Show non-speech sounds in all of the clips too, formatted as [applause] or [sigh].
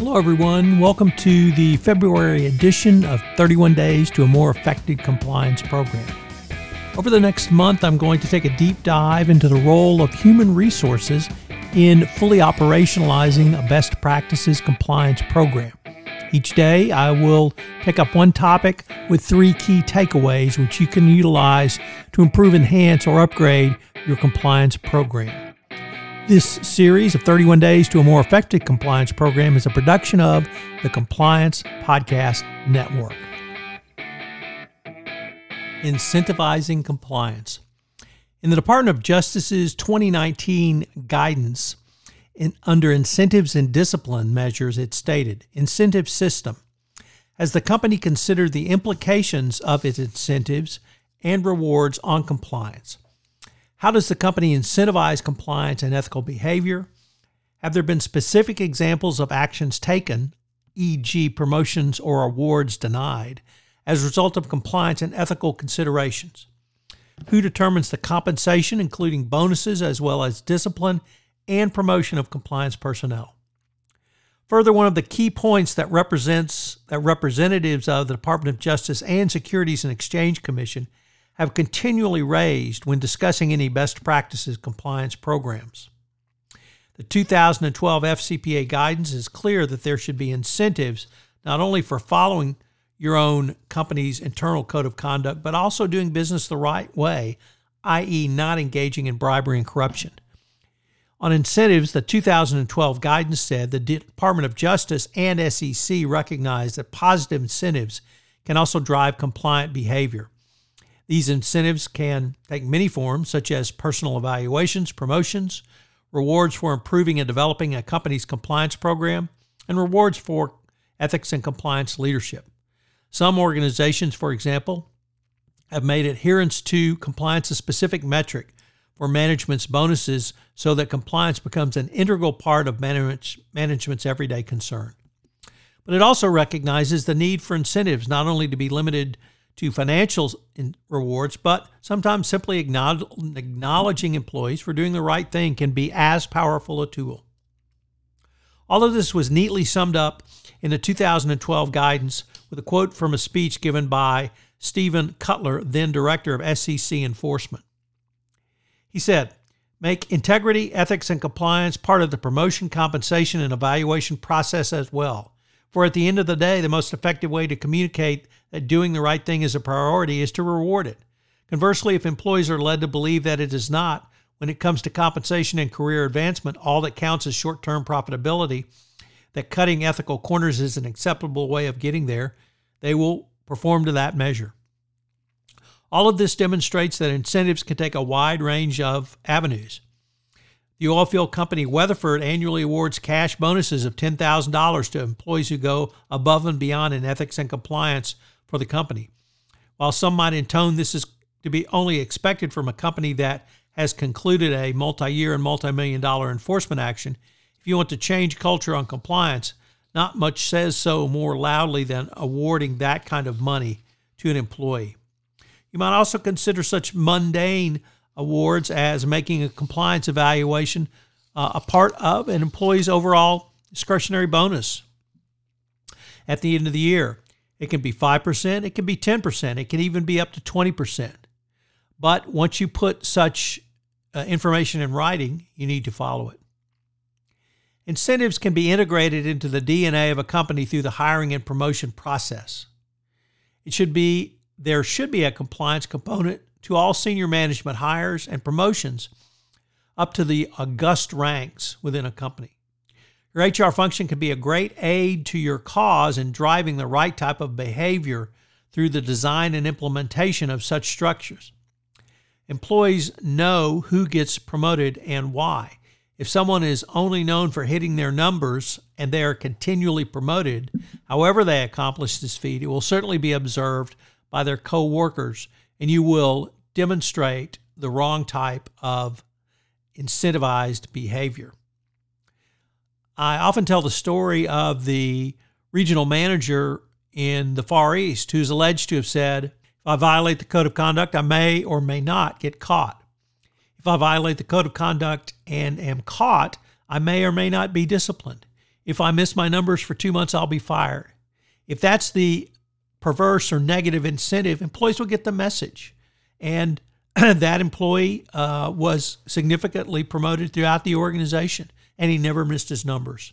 Hello, everyone. Welcome to the February edition of 31 Days to a More Effective Compliance Program. Over the next month, I'm going to take a deep dive into the role of human resources in fully operationalizing a best practices compliance program. Each day, I will pick up one topic with three key takeaways which you can utilize to improve, enhance, or upgrade your compliance program. This series of 31 Days to a More Effective Compliance Program is a production of the Compliance Podcast Network. Incentivizing Compliance. In the Department of Justice's 2019 guidance in, under incentives and discipline measures, it stated incentive system. Has the company considered the implications of its incentives and rewards on compliance? How does the company incentivize compliance and ethical behavior? Have there been specific examples of actions taken, e.g., promotions or awards denied, as a result of compliance and ethical considerations? Who determines the compensation, including bonuses as well as discipline and promotion of compliance personnel? Further, one of the key points that represents that representatives of the Department of Justice and Securities and Exchange Commission have continually raised when discussing any best practices compliance programs. The 2012 FCPA guidance is clear that there should be incentives not only for following your own company's internal code of conduct, but also doing business the right way, i.e., not engaging in bribery and corruption. On incentives, the 2012 guidance said the Department of Justice and SEC recognize that positive incentives can also drive compliant behavior. These incentives can take many forms, such as personal evaluations, promotions, rewards for improving and developing a company's compliance program, and rewards for ethics and compliance leadership. Some organizations, for example, have made adherence to compliance a specific metric for management's bonuses so that compliance becomes an integral part of management's everyday concern. But it also recognizes the need for incentives not only to be limited to financial rewards, but sometimes simply acknowledging employees for doing the right thing can be as powerful a tool. All of this was neatly summed up in the 2012 guidance with a quote from a speech given by Stephen Cutler, then director of SEC enforcement. He said, Make integrity, ethics, and compliance part of the promotion, compensation, and evaluation process as well. For at the end of the day, the most effective way to communicate that doing the right thing is a priority is to reward it. Conversely, if employees are led to believe that it is not, when it comes to compensation and career advancement, all that counts is short term profitability, that cutting ethical corners is an acceptable way of getting there, they will perform to that measure. All of this demonstrates that incentives can take a wide range of avenues. The oilfield company Weatherford annually awards cash bonuses of $10,000 to employees who go above and beyond in ethics and compliance for the company. While some might intone this is to be only expected from a company that has concluded a multi year and multi million dollar enforcement action, if you want to change culture on compliance, not much says so more loudly than awarding that kind of money to an employee. You might also consider such mundane awards as making a compliance evaluation uh, a part of an employee's overall discretionary bonus at the end of the year. It can be 5%, it can be 10%, it can even be up to 20%. But once you put such uh, information in writing, you need to follow it. Incentives can be integrated into the DNA of a company through the hiring and promotion process. It should be there should be a compliance component to all senior management hires and promotions up to the august ranks within a company. Your HR function can be a great aid to your cause in driving the right type of behavior through the design and implementation of such structures. Employees know who gets promoted and why. If someone is only known for hitting their numbers and they are continually promoted, however they accomplish this feat, it will certainly be observed by their co-workers and you will demonstrate the wrong type of incentivized behavior. I often tell the story of the regional manager in the Far East who's alleged to have said, if I violate the code of conduct, I may or may not get caught. If I violate the code of conduct and am caught, I may or may not be disciplined. If I miss my numbers for two months, I'll be fired. If that's the perverse or negative incentive, employees will get the message. And [clears throat] that employee uh, was significantly promoted throughout the organization and he never missed his numbers.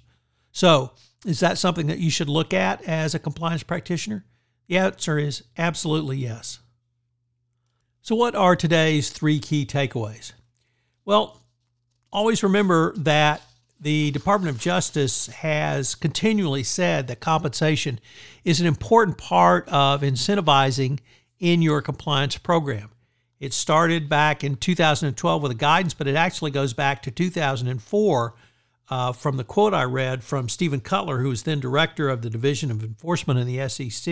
So, is that something that you should look at as a compliance practitioner? The answer is absolutely yes. So, what are today's three key takeaways? Well, always remember that the Department of Justice has continually said that compensation is an important part of incentivizing in your compliance program. It started back in 2012 with a guidance, but it actually goes back to 2004 uh, from the quote I read from Stephen Cutler, who was then director of the Division of Enforcement in the SEC,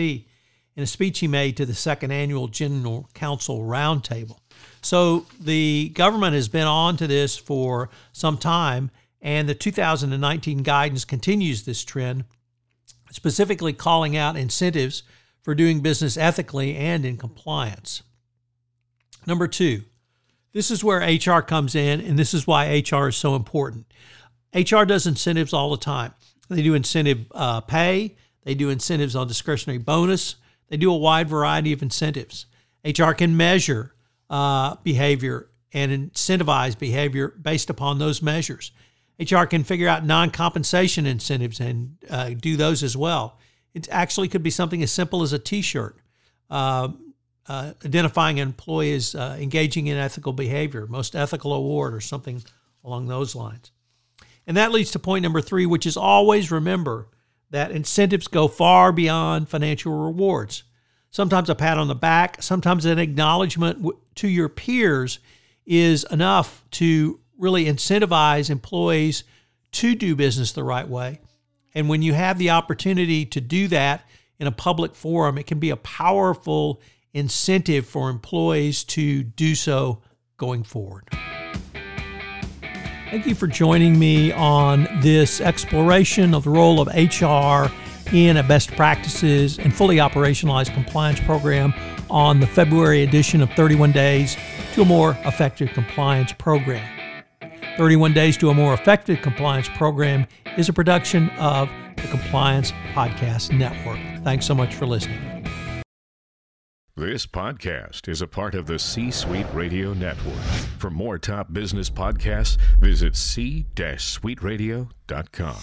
in a speech he made to the second annual General Counsel Roundtable. So the government has been on to this for some time, and the 2019 guidance continues this trend, specifically calling out incentives for doing business ethically and in compliance. Number two, this is where HR comes in, and this is why HR is so important. HR does incentives all the time. They do incentive uh, pay, they do incentives on discretionary bonus, they do a wide variety of incentives. HR can measure uh, behavior and incentivize behavior based upon those measures. HR can figure out non compensation incentives and uh, do those as well. It actually could be something as simple as a t shirt. Uh, uh, identifying an employee as uh, engaging in ethical behavior, most ethical award, or something along those lines. And that leads to point number three, which is always remember that incentives go far beyond financial rewards. Sometimes a pat on the back, sometimes an acknowledgement to your peers is enough to really incentivize employees to do business the right way. And when you have the opportunity to do that in a public forum, it can be a powerful incentive for employees to do so going forward. Thank you for joining me on this exploration of the role of HR in a best practices and fully operationalized compliance program on the February edition of 31 Days to a More Effective Compliance Program. 31 Days to a More Effective Compliance Program is a production of the Compliance Podcast Network. Thanks so much for listening. This podcast is a part of the C Suite Radio Network. For more top business podcasts, visit c-suiteradio.com.